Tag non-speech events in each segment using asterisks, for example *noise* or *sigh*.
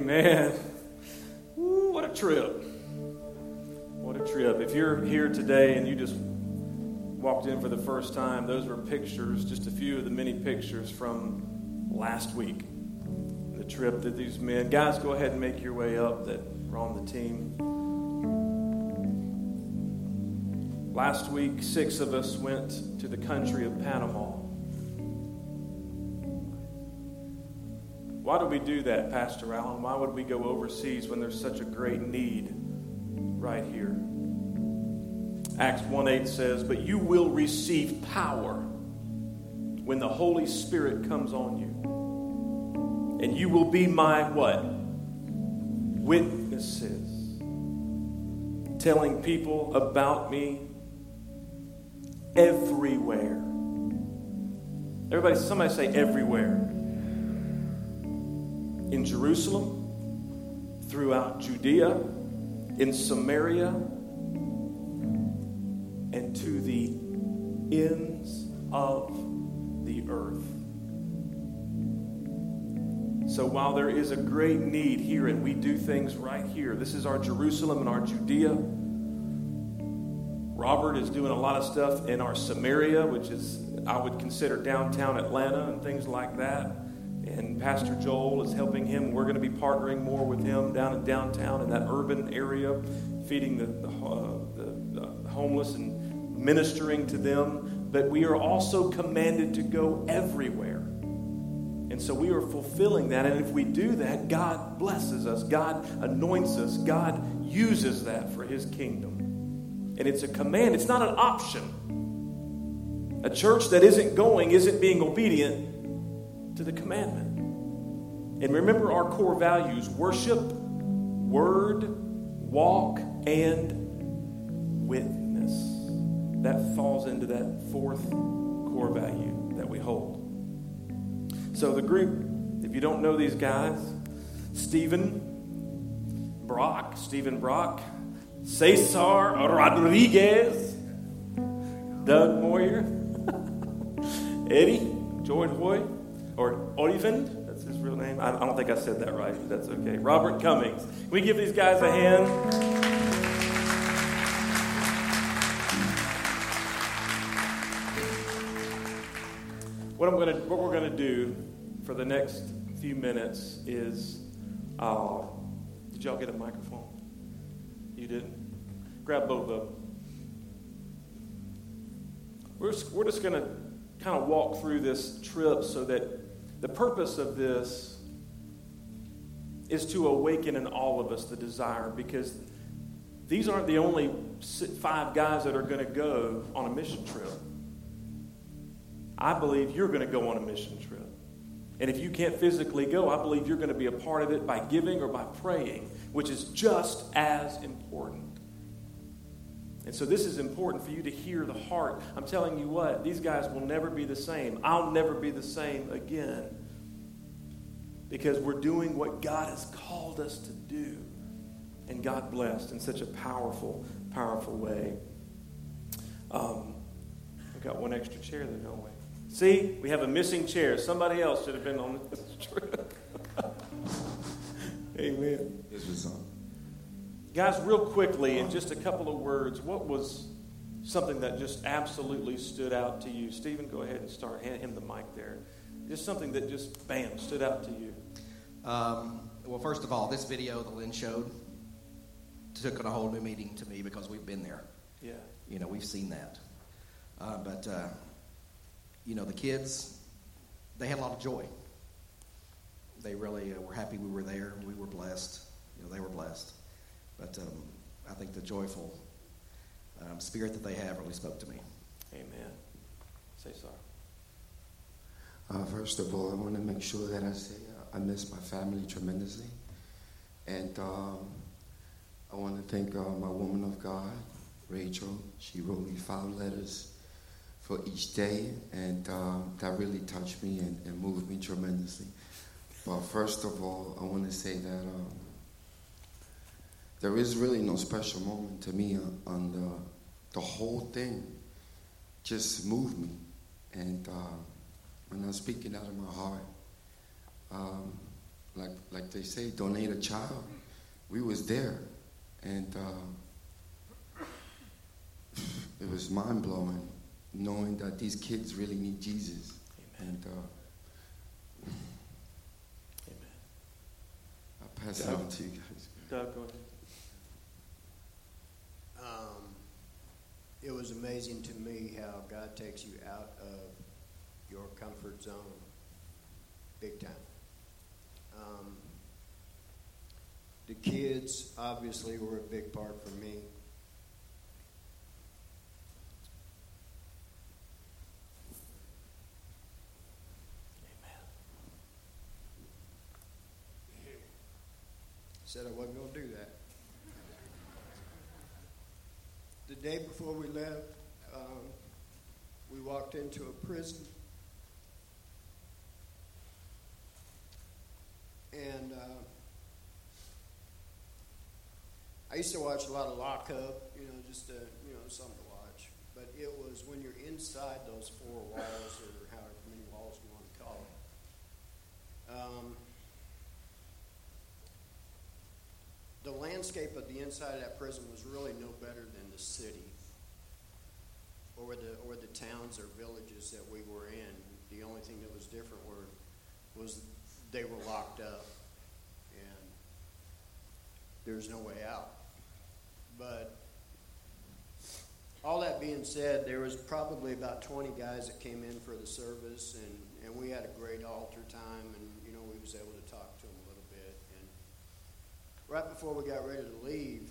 Amen. Ooh, what a trip. What a trip. If you're here today and you just walked in for the first time, those were pictures, just a few of the many pictures from last week. The trip that these men, guys, go ahead and make your way up that are on the team. Last week, six of us went to the country of Panama. Why do we do that, Pastor Allen? Why would we go overseas when there's such a great need right here? Acts 1 8 says, But you will receive power when the Holy Spirit comes on you. And you will be my what? Witnesses. Telling people about me everywhere. Everybody, somebody say everywhere. In Jerusalem, throughout Judea, in Samaria, and to the ends of the earth. So while there is a great need here and we do things right here, this is our Jerusalem and our Judea. Robert is doing a lot of stuff in our Samaria, which is, I would consider downtown Atlanta and things like that. And Pastor Joel is helping him. We're going to be partnering more with him down in downtown in that urban area, feeding the, the, uh, the, the homeless and ministering to them. But we are also commanded to go everywhere. And so we are fulfilling that. And if we do that, God blesses us, God anoints us, God uses that for his kingdom. And it's a command, it's not an option. A church that isn't going isn't being obedient to the commandment. And remember our core values worship, word, walk, and witness. That falls into that fourth core value that we hold. So, the group, if you don't know these guys, Stephen Brock, Stephen Brock, Cesar Rodriguez, Doug Moyer, *laughs* Eddie, Jordan Hoy, Oliphant, that's his real name. I, don't think I said that right, but that's okay. Robert Cummings. Can we give these guys a hand? What I'm gonna, what we're gonna do for the next few minutes is, uh, did y'all get a microphone? You didn't? Grab both of them. We're we're just going to kind of walk through this trip so that the purpose of this is to awaken in all of us the desire because these aren't the only five guys that are going to go on a mission trip. I believe you're going to go on a mission trip. And if you can't physically go, I believe you're going to be a part of it by giving or by praying, which is just as important. And so this is important for you to hear the heart. I'm telling you what, these guys will never be the same. I'll never be the same again. Because we're doing what God has called us to do. And God blessed in such a powerful, powerful way. Um, we've got one extra chair there, don't we? See, we have a missing chair. Somebody else should have been on this *laughs* trip. Amen. This was on. Guys, real quickly, in just a couple of words, what was something that just absolutely stood out to you? Stephen, go ahead and start. Hand him the mic there. Just something that just, bam, stood out to you. Um, well, first of all, this video that Lynn showed took on a whole new meaning to me because we've been there. Yeah. You know, we've seen that. Uh, but, uh, you know, the kids, they had a lot of joy. They really uh, were happy we were there. We were blessed. You know, they were blessed. But um, I think the joyful um, spirit that they have really spoke to me. Amen. Cesar. Uh, first of all, I want to make sure that I say uh, I miss my family tremendously. And um, I want to thank uh, my woman of God, Rachel. She wrote me five letters for each day, and um, that really touched me and, and, moved me tremendously. But first of all, I want to say that um, there is really no special moment to me on, on the, the whole thing. Just moved me. And uh, when I'm speaking out of my heart, um, like like they say, donate a child. We was there, and uh, it was mind blowing knowing that these kids really need Jesus. Amen. And uh, Amen. I'll pass it Doug? on to you guys. Doug, go ahead. Um, it was amazing to me how God takes you out of your comfort zone, big time. Um, the kids obviously were a big part for me. Amen. Said I wasn't going to do that. The day before we left, um, we walked into a prison. And uh, I used to watch a lot of Lockup, you know, just to, you know, something to watch. But it was when you're inside those four walls, or however many walls you want to call it. Um, the landscape of the inside of that prison was really no better than the city or the or the towns or villages that we were in. The only thing that was different were was they were locked up and there's no way out. But all that being said, there was probably about 20 guys that came in for the service, and, and we had a great altar time, and you know we was able to talk to them a little bit. And right before we got ready to leave,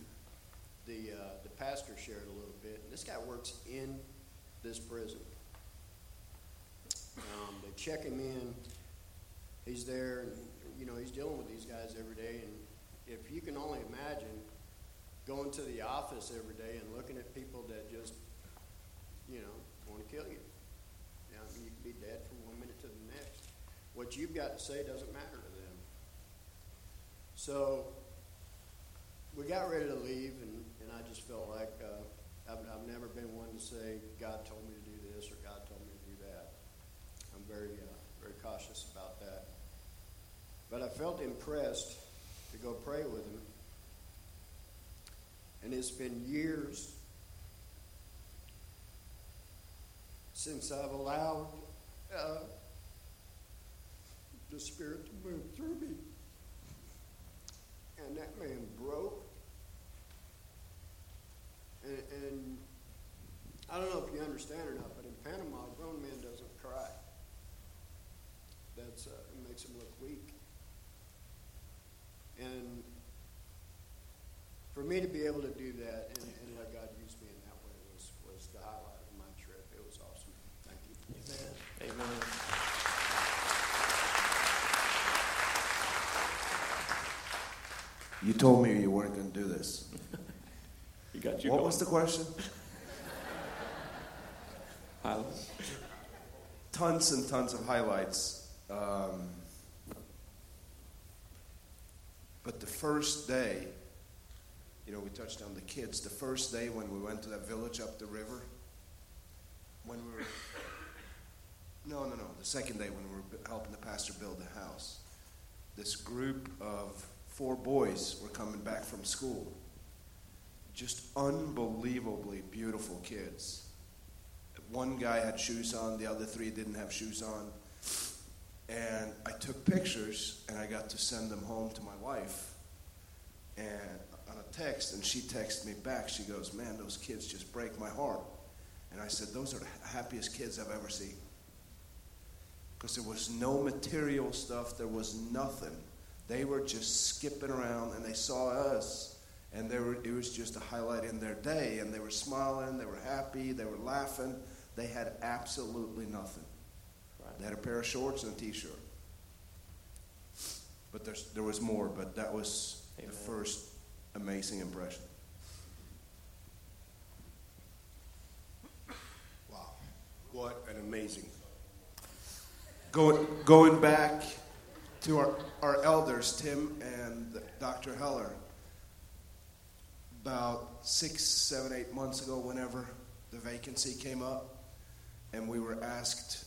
the uh, the pastor shared a little bit. And this guy works in this prison. Um, they check him in. He's there, and you know he's dealing with these guys every day. And if you can only imagine going to the office every day and looking at people that just, you know, want to kill you. You know, you can be dead from one minute to the next. What you've got to say doesn't matter to them. So we got ready to leave, and, and I just felt like uh, I've, I've never been one to say God told me to do this or God told me to do that. I'm very uh, very cautious about that. But I felt impressed to go pray with him, and it's been years since I've allowed uh, the Spirit to move through me. And that man broke. And, and I don't know if you understand or not, but in Panama, a grown man doesn't cry. That's uh, it makes him look weak. And for me to be able to do that and, and let God use me in that way was, was the highlight of my trip. It was awesome. Thank you. Amen. Amen. You told me you weren't going to do this. *laughs* You got you what going. was the question? Highlights. Tons and tons of highlights. Um, but the first day, you know, we touched on the kids. The first day when we went to that village up the river, when we were. No, no, no. The second day when we were helping the pastor build the house, this group of four boys were coming back from school. Just unbelievably beautiful kids. One guy had shoes on, the other three didn't have shoes on. And I took pictures and I got to send them home to my wife and on a text and she texted me back. She goes, "Man, those kids just break my heart." And I said, "Those are the happiest kids I've ever seen." Because there was no material stuff, there was nothing. They were just skipping around and they saw us and they were, it was just a highlight in their day and they were smiling, they were happy, they were laughing. They had absolutely nothing. They had a pair of shorts and a t-shirt. But there's, there was more, but that was Amen. the first amazing impression. Wow. What an amazing. Going, going back to our, our elders, Tim and Dr. Heller, about six, seven, eight months ago, whenever the vacancy came up, and we were asked,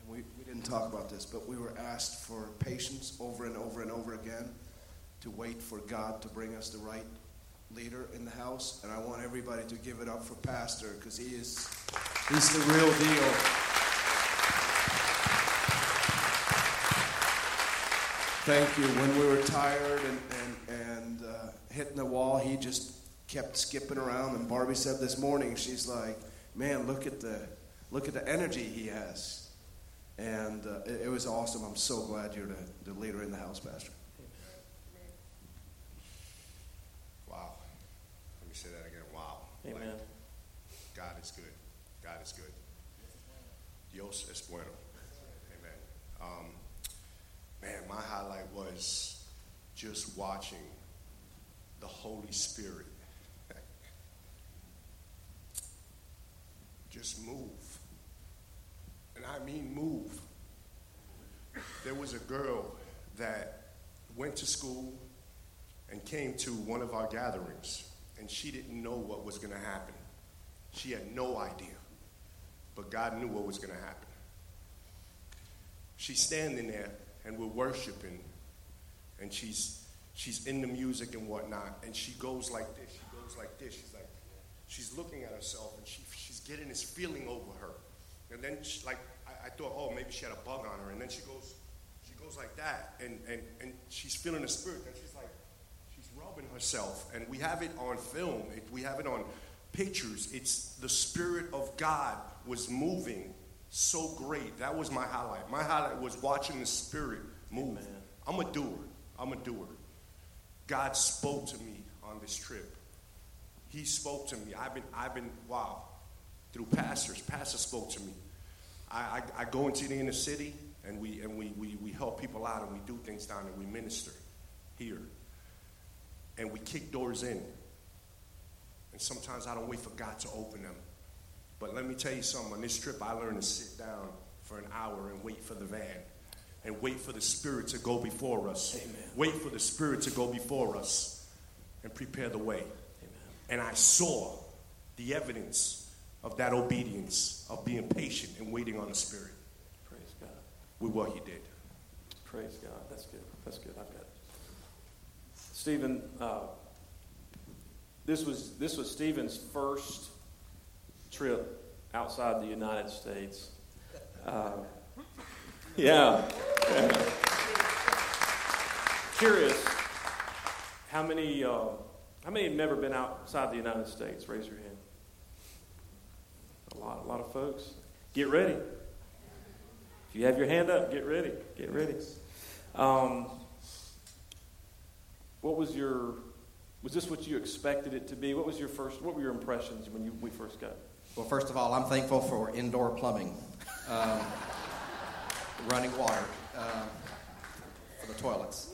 and we, we didn't talk about this, but we were asked for patience over and over and over again to wait for God to bring us the right leader in the house. And I want everybody to give it up for Pastor because he is he's the real deal. Thank you. When we were tired and, and, and uh, hitting the wall, he just kept skipping around. And Barbie said this morning, she's like, man, look at the, look at the energy he has. And uh, it, it was awesome. I'm so glad you're the, the leader in the house, Pastor. Wow. Let me say that again. Wow. Amen. Like, God is good. God is good. Dios es bueno. Amen. Um, man, my highlight was just watching the Holy Spirit *laughs* just move. And I mean move. There was a girl that went to school and came to one of our gatherings, and she didn't know what was going to happen. She had no idea, but God knew what was going to happen. She's standing there, and we're worshiping, and she's she's in the music and whatnot, and she goes like this. She goes like this. She's like, she's looking at herself, and she, she's getting this feeling over her. And then, she, like, I, I thought, oh, maybe she had a bug on her, and then she goes, she goes like that, and and and she's feeling the spirit, and she's like, she's rubbing herself, and we have it on film. It, we have it on pictures. It's the spirit of God was moving so great. That was my highlight. My highlight was watching the spirit move. Amen. I'm a doer. I'm a doer. God spoke to me on this trip. He spoke to me. I've been, I've been, wow, through pastors. Pastors spoke to me. I, I, I go into the inner city and we and we, we, we help people out and we do things down and we minister here. And we kick doors in. And sometimes I don't wait for God to open them. But let me tell you something. On this trip, I learned to sit down for an hour and wait for the van. And wait for the Spirit to go before us. Amen. Wait for the Spirit to go before us and prepare the way. And I saw the evidence of that obedience, of being patient and waiting on the Spirit Praise God. with what He did. Praise God. That's good. That's good. I've got it. Stephen, uh, this was this was Stephen's first trip outside the United States. Uh, yeah. yeah. *laughs* Curious, how many uh, how many have never been outside the United States? Raise your hand. A lot, a lot of folks. Get ready. If you have your hand up, get ready. Get ready. Um, what was your was this what you expected it to be? What was your first? What were your impressions when you, we first got? Well, first of all, I'm thankful for indoor plumbing, um, running water um, for the toilets.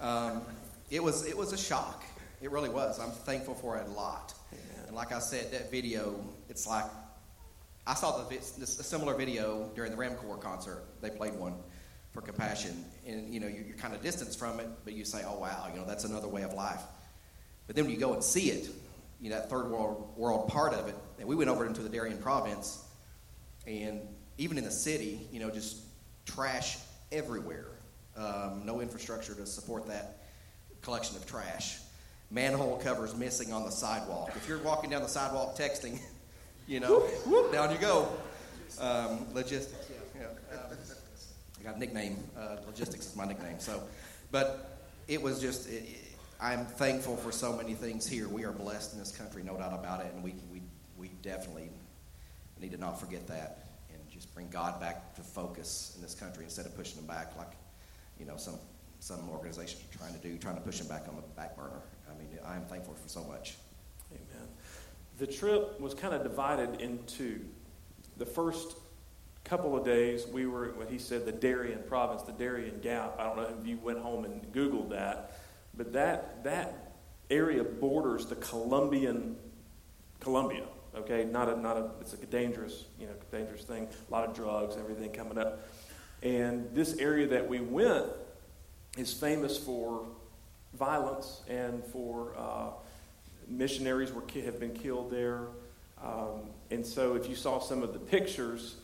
Um, it was it was a shock. It really was. I'm thankful for it a lot. And like I said, that video, it's like I saw the this, a similar video during the Ram Corps concert. They played one for Compassion, and you know you, you're kind of distanced from it, but you say, "Oh wow, you know that's another way of life." But then when you go and see it, you know that third world world part of it, and we went over into the Darien province, and even in the city, you know, just trash everywhere. Um, no infrastructure to support that collection of trash. Manhole covers missing on the sidewalk. If you're walking down the sidewalk texting, *laughs* you know, whoop, down you go. Um, logistics, yeah. yeah. Um, I got a nickname. Uh, logistics is my nickname. So, but it was just. It, I'm thankful for so many things here. We are blessed in this country, no doubt about it, and we we we definitely need to not forget that and just bring God back to focus in this country instead of pushing him back like you know some some organizations are trying to do, trying to push him back on the back burner. I mean, I am thankful for so much. The trip was kind of divided into the first couple of days. We were what he said the Darien province, the Darien Gap. I don't know if you went home and Googled that, but that that area borders the Colombian Colombia. Okay, not a not a it's a dangerous you know dangerous thing. A lot of drugs, everything coming up, and this area that we went is famous for violence and for uh, missionaries were have been killed there. Um, and so, if you saw some of the pictures,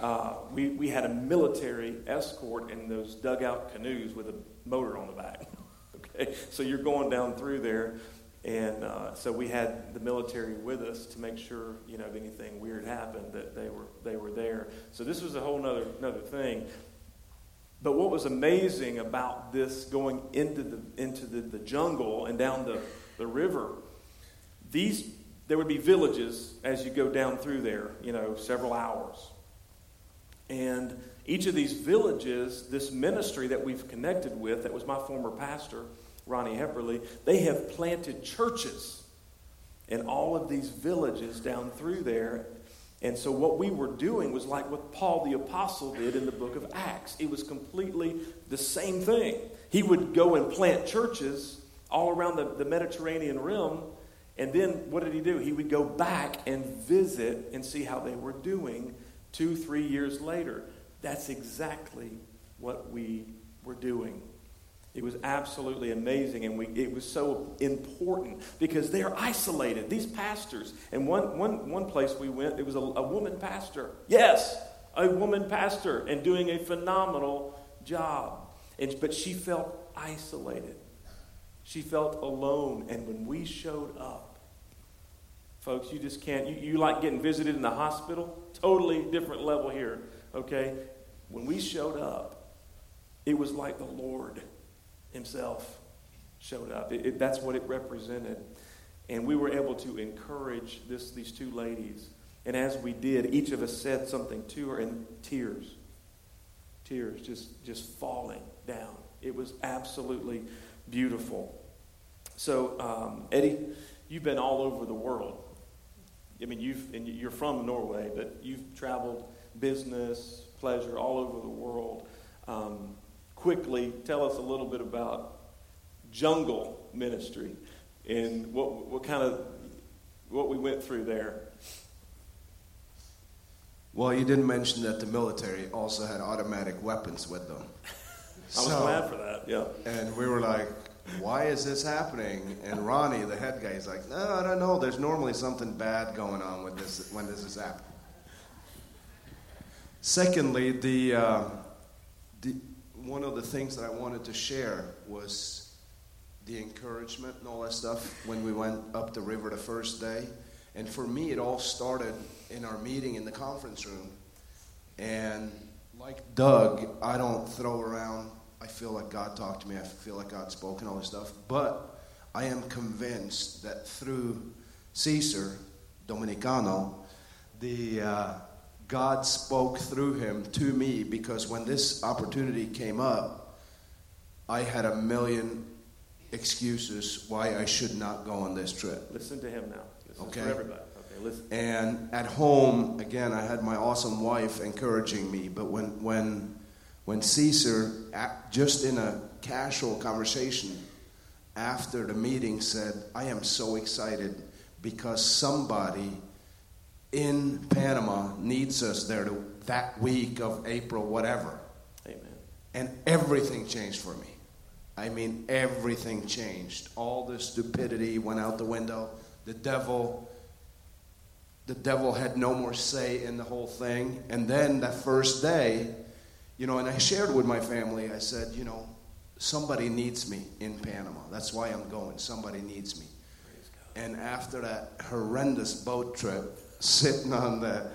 uh, we, we had a military escort in those dugout canoes with a motor on the back. *laughs* okay, so you're going down through there, and uh, so we had the military with us to make sure you know if anything weird happened that they were they were there. So this was a whole other another thing. But what was amazing about this going into the into the, the jungle and down the, the river, these there would be villages as you go down through there, you know, several hours. And each of these villages, this ministry that we've connected with, that was my former pastor, Ronnie Hepperly, they have planted churches in all of these villages down through there. And so what we were doing was like what Paul the Apostle did in the book of Acts. It was completely the same thing. He would go and plant churches all around the, the Mediterranean rim. And then what did he do? He would go back and visit and see how they were doing two, three years later. That's exactly what we were doing. It was absolutely amazing, and we, it was so important because they're isolated, these pastors. And one, one, one place we went, it was a, a woman pastor. Yes, a woman pastor, and doing a phenomenal job. And, but she felt isolated. She felt alone. And when we showed up, folks, you just can't, you, you like getting visited in the hospital? Totally different level here, okay? When we showed up, it was like the Lord Himself showed up. It, it, that's what it represented. And we were able to encourage this, these two ladies. And as we did, each of us said something to her, and tears, tears just, just falling down. It was absolutely beautiful. So, um, Eddie, you've been all over the world. I mean, you've, and you're from Norway, but you've traveled business, pleasure, all over the world. Um, quickly, tell us a little bit about jungle ministry and what, what kind of what we went through there. Well, you didn't mention that the military also had automatic weapons with them. *laughs* I was so, glad for that. Yeah. And we were like, why is this happening? And Ronnie, the head guy, is like, no, I don't know. There's normally something bad going on with this when this is happening. Secondly, the, uh, the one of the things that I wanted to share was the encouragement and all that stuff when we went up the river the first day. And for me, it all started in our meeting in the conference room. And like Doug, I don't throw around I feel like God talked to me. I feel like God spoke and all this stuff. But I am convinced that through Caesar Dominicano, the uh, God spoke through him to me because when this opportunity came up, I had a million excuses why I should not go on this trip. Listen to him now. This okay. for everybody. Okay, listen. And at home, again, I had my awesome wife encouraging me. But when when when Caesar, just in a casual conversation after the meeting, said, I am so excited because somebody in Panama needs us there to, that week of April, whatever. Amen. And everything changed for me. I mean, everything changed. All the stupidity went out the window. The devil, the devil had no more say in the whole thing. And then that first day, you know, and I shared with my family, I said, you know, somebody needs me in Panama. That's why I'm going. Somebody needs me. And after that horrendous boat trip, *laughs* sitting on the,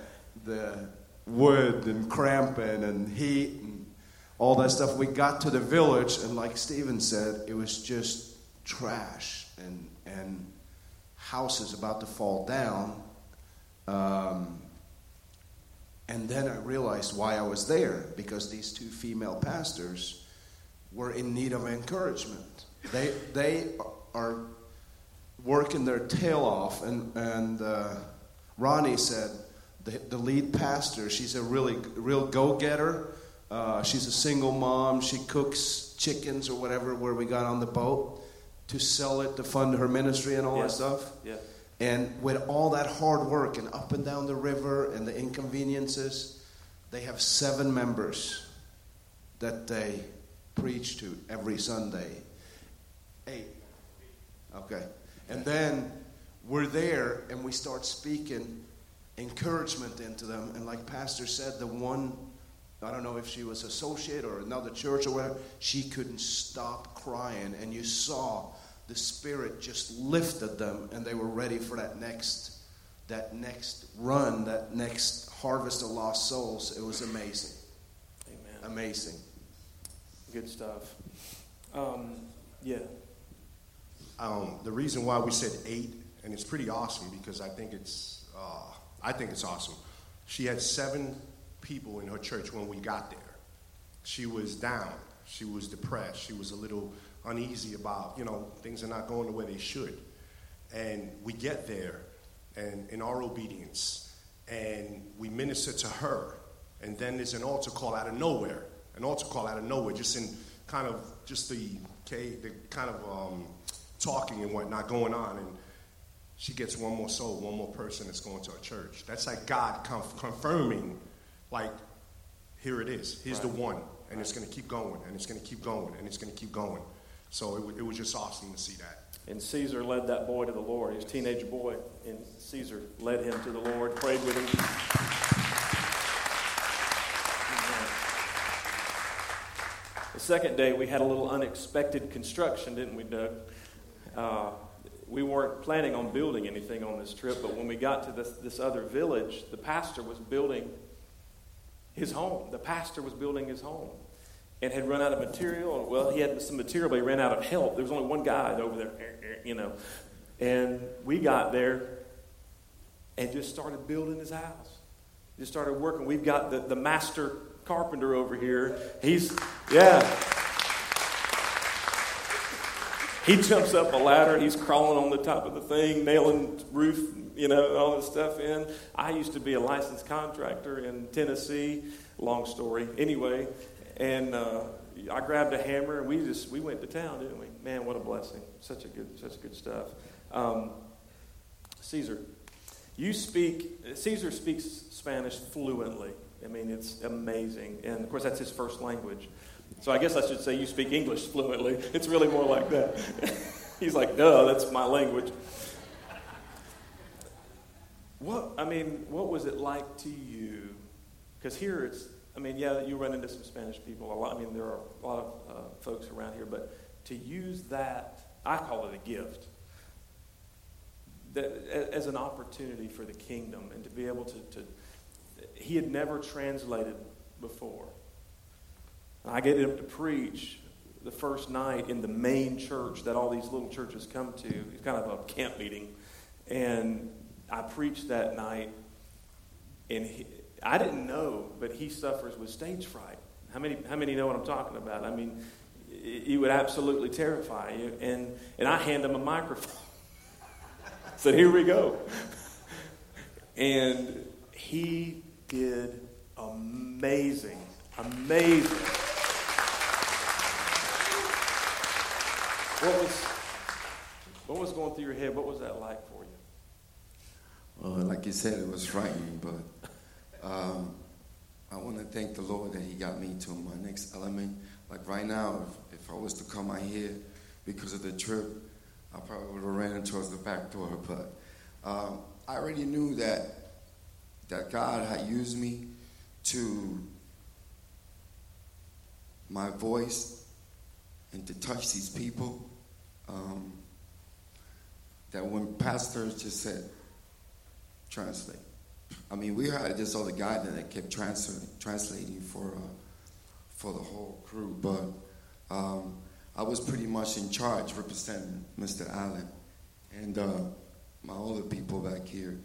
the wood and cramping and heat and all that stuff, we got to the village, and like Stephen said, it was just trash and, and houses about to fall down. Um, and then I realized why I was there because these two female pastors were in need of encouragement. They, they are working their tail off, and, and uh, Ronnie said, the, the lead pastor, she's a really real go getter. Uh, she's a single mom. She cooks chickens or whatever where we got on the boat to sell it to fund her ministry and all that stuff. Yeah. And with all that hard work and up and down the river and the inconveniences, they have seven members that they preach to every Sunday. Eight. Okay. And then we're there and we start speaking encouragement into them. And like Pastor said, the one, I don't know if she was associate or another church or whatever, she couldn't stop crying. And you saw the Spirit just lifted them and they were ready for that next that next run, that next harvest of lost souls. It was amazing. Amen. Amazing. Good stuff. Um, yeah. Um, the reason why we said eight, and it's pretty awesome because I think it's, uh, I think it's awesome. She had seven people in her church when we got there. She was down. She was depressed. She was a little uneasy about, you know, things are not going the way they should. And we get there, and in our obedience, and we minister to her. And then there's an altar call out of nowhere, an altar call out of nowhere, just in kind of just the, okay, the kind of um, talking and whatnot going on. And she gets one more soul, one more person that's going to a church. That's like God conf- confirming, like, here it is. Here's right. the one. And right. it's going to keep going, and it's going to keep going, and it's going to keep going. So it, it was just awesome to see that. And Caesar led that boy to the Lord. his teenage boy, and Caesar led him to the Lord, prayed with him. The second day, we had a little unexpected construction, didn't we, Doug? Uh, we weren't planning on building anything on this trip, but when we got to this, this other village, the pastor was building his home. The pastor was building his home and had run out of material. Well, he had some material, but he ran out of help. There was only one guy over there, you know. And we got there and just started building his house. Just started working. We've got the, the master carpenter over here. He's, yeah. He jumps up a ladder. He's crawling on the top of the thing, nailing roof, you know, all this stuff in. I used to be a licensed contractor in Tennessee. Long story. Anyway, and uh, I grabbed a hammer and we just we went to town, didn't we? Man, what a blessing! Such a good, such good stuff. Um, Caesar, you speak. Caesar speaks Spanish fluently. I mean, it's amazing, and of course that's his first language. So I guess I should say you speak English fluently. It's really more like that. *laughs* He's like, duh, that's my language. What I mean, what was it like to you? Because here it's I mean, yeah, you run into some Spanish people. A lot. I mean, there are a lot of uh, folks around here, but to use that, I call it a gift. That, as an opportunity for the kingdom and to be able to, to he had never translated before. And I get him to preach the first night in the main church that all these little churches come to. It's kind of a camp meeting. And I preached that night, and he, I didn't know, but he suffers with stage fright. How many, how many know what I'm talking about? I mean, he would absolutely terrify you. And, and I hand him a microphone. *laughs* Said, here we go. and he did amazing, amazing. What was, what was going through your head? What was that like for you? Well, like you said, it was frightening, but um, I want to thank the Lord that He got me to my next element. Like right now, if, if I was to come out here because of the trip, I probably would have ran towards the back door. But um, I already knew that that God had used me to my voice and to touch these people. Um, that when pastors just said, translate, I mean, we had this other guy that kept translating, for uh, for the whole crew, but um, I was pretty much in charge, representing Mr. Allen and uh, my other people back here,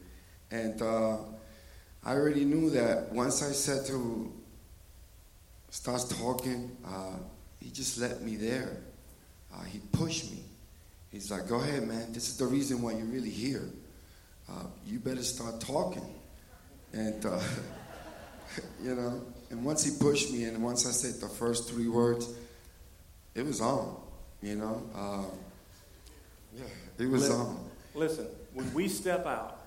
and uh, I already knew that once I said to start talking, uh, he just let me there. Uh, he pushed me. He's like, "Go ahead, man. This is the reason why you're really here. Uh, you better start talking." And, uh, *laughs* you know, and once he pushed me and once I said the first three words, it was on, you know. Um, yeah, it was listen, on. Listen, when we step out,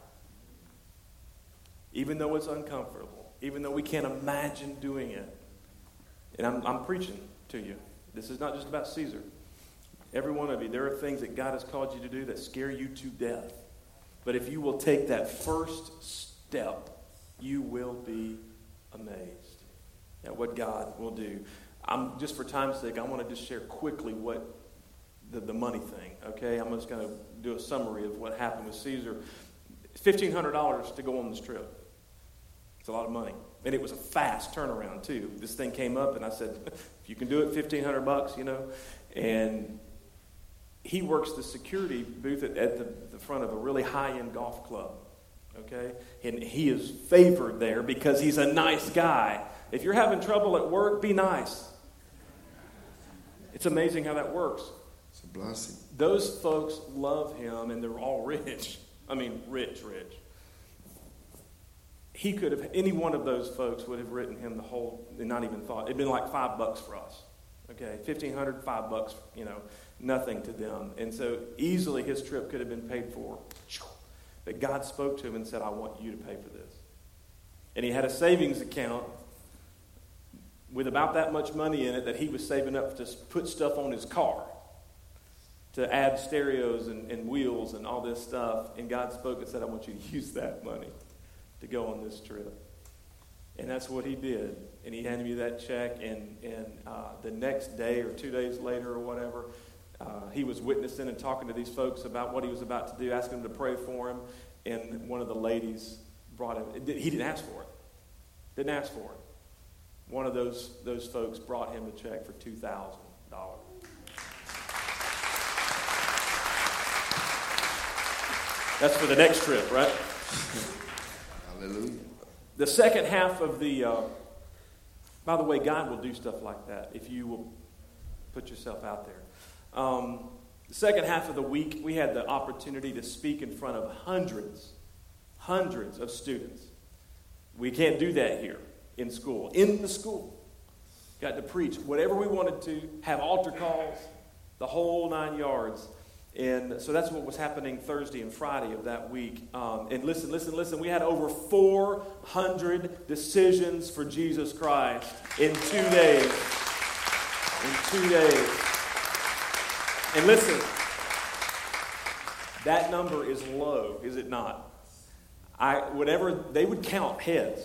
even though it's uncomfortable, even though we can't imagine doing it, and I'm, I'm preaching to you. This is not just about Caesar. Every one of you, there are things that God has called you to do that scare you to death. But if you will take that first step, you will be amazed at what God will do. I'm just for time's sake, I want to just share quickly what the, the money thing, okay? I'm just going to do a summary of what happened with Caesar. $1,500 to go on this trip. It's a lot of money. And it was a fast turnaround, too. This thing came up, and I said, *laughs* if you can do it, 1500 bucks, you know. And he works the security booth at, at the, the front of a really high end golf club. Okay? And he is favored there because he's a nice guy. If you're having trouble at work, be nice. It's amazing how that works. It's a blessing. Those folks love him and they're all *laughs* rich. I mean, rich, rich. He could have, any one of those folks would have written him the whole, and not even thought. It'd been like five bucks for us. Okay, 1500 five bucks, you know, nothing to them. And so easily his trip could have been paid for. But God spoke to him and said, I want you to pay for this. And he had a savings account with about that much money in it that he was saving up to put stuff on his car, to add stereos and, and wheels and all this stuff. And God spoke and said, I want you to *laughs* use that money to go on this trip. And that's what he did. And he handed me that check. And, and uh, the next day or two days later or whatever, uh, he was witnessing and talking to these folks about what he was about to do, asking them to pray for him. And one of the ladies brought him, he didn't ask for it. Didn't ask for it. One of those, those folks brought him a check for $2,000. That's for the next trip, right? Hallelujah. The second half of the, uh, by the way, God will do stuff like that if you will put yourself out there. Um, the second half of the week, we had the opportunity to speak in front of hundreds, hundreds of students. We can't do that here in school. In the school, got to preach whatever we wanted to, have altar calls, the whole nine yards. And so that's what was happening Thursday and Friday of that week. Um, and listen, listen, listen. We had over 400 decisions for Jesus Christ in two days. In two days. And listen, that number is low, is it not? I, whatever, they would count heads.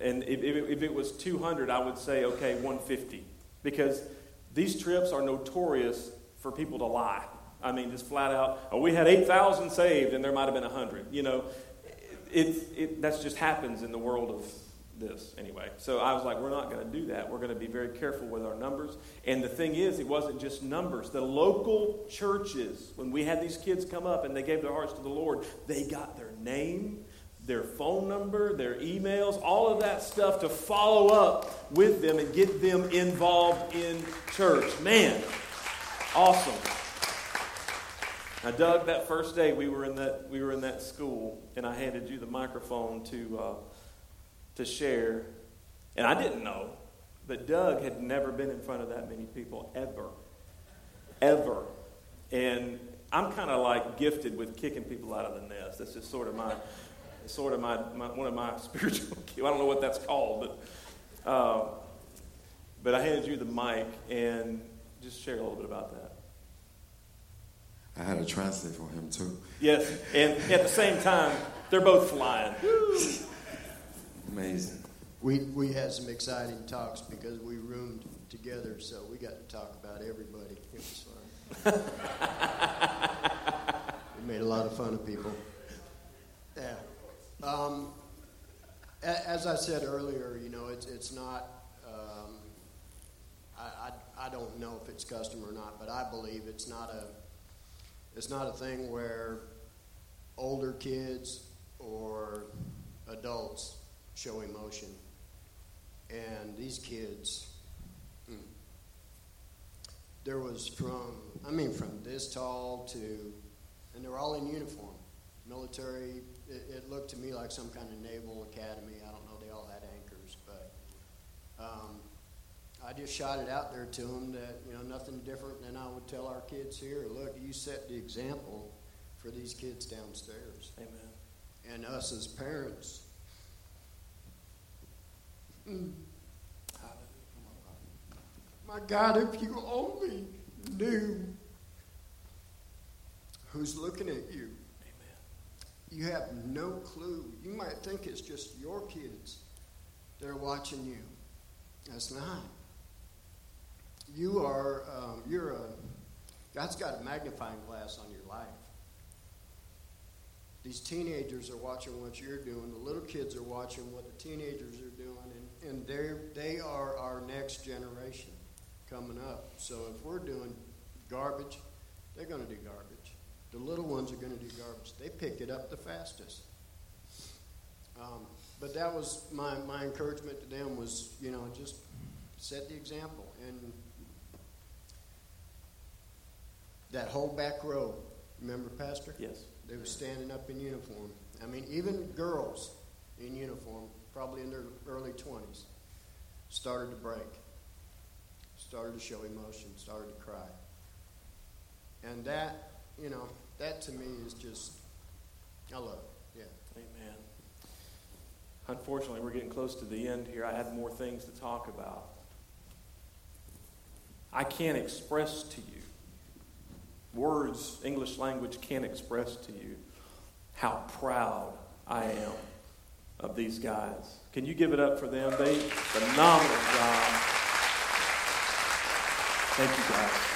And if, if, it was 200, I would say, okay, 150. Because these trips are notorious for people to lie. I mean, just flat out, oh, we had 8,000 saved and there might have been 100. You know, it, it, that just happens in the world of this anyway. So I was like, we're not going to do that. We're going to be very careful with our numbers. And the thing is, it wasn't just numbers. The local churches, when we had these kids come up and they gave their hearts to the Lord, they got their name, their phone number, their emails, all of that stuff to follow up with them and get them involved in church. Man, awesome. Now, Doug, that first day we were in that we were in that school, and I handed you the microphone to uh, to share, and I didn't know, but Doug had never been in front of that many people ever, ever, and I'm kind of like gifted with kicking people out of the nest. That's just sort of my sort of my, my one of my *laughs* spiritual. I don't know what that's called, but uh, but I handed you the mic and just share a little bit about that. I had a translate for him too. Yes, and at the same time, they're both flying. *laughs* Amazing. We, we had some exciting talks because we roomed together, so we got to talk about everybody. It was fun. *laughs* we made a lot of fun of people. Yeah. Um, a- as I said earlier, you know, it's, it's not, um, I, I, I don't know if it's custom or not, but I believe it's not a, it's not a thing where older kids or adults show emotion. And these kids, hmm, there was from, I mean, from this tall to, and they were all in uniform, military. It, it looked to me like some kind of naval academy. I don't know, they all had anchors, but um, I just shot it out there to them that, you know, nothing different than I would tell our kids here. Look, you set the example for these kids downstairs. Amen. And us as parents, Mm. My God, if you only knew who's looking at you. Amen. you have no clue. You might think it's just your kids that are watching you. That's not. You are, um, you're a, God's got a magnifying glass on your life. These teenagers are watching what you're doing. The little kids are watching what the teenagers are doing, and, they're, they are our next generation coming up. So if we're doing garbage, they're going to do garbage. The little ones are going to do garbage. They pick it up the fastest. Um, but that was my, my encouragement to them was, you know, just set the example. And that whole back row, remember, Pastor? Yes. They were standing up in uniform. I mean, even girls in uniform, probably in their early 20s, started to break, started to show emotion, started to cry. And that, you know, that to me is just, I love it. Yeah. Amen. Unfortunately, we're getting close to the end here. I had more things to talk about. I can't express to you, words, English language can't express to you how proud I am of these guys. Can you give it up for them? They phenomenal job. Thank you guys.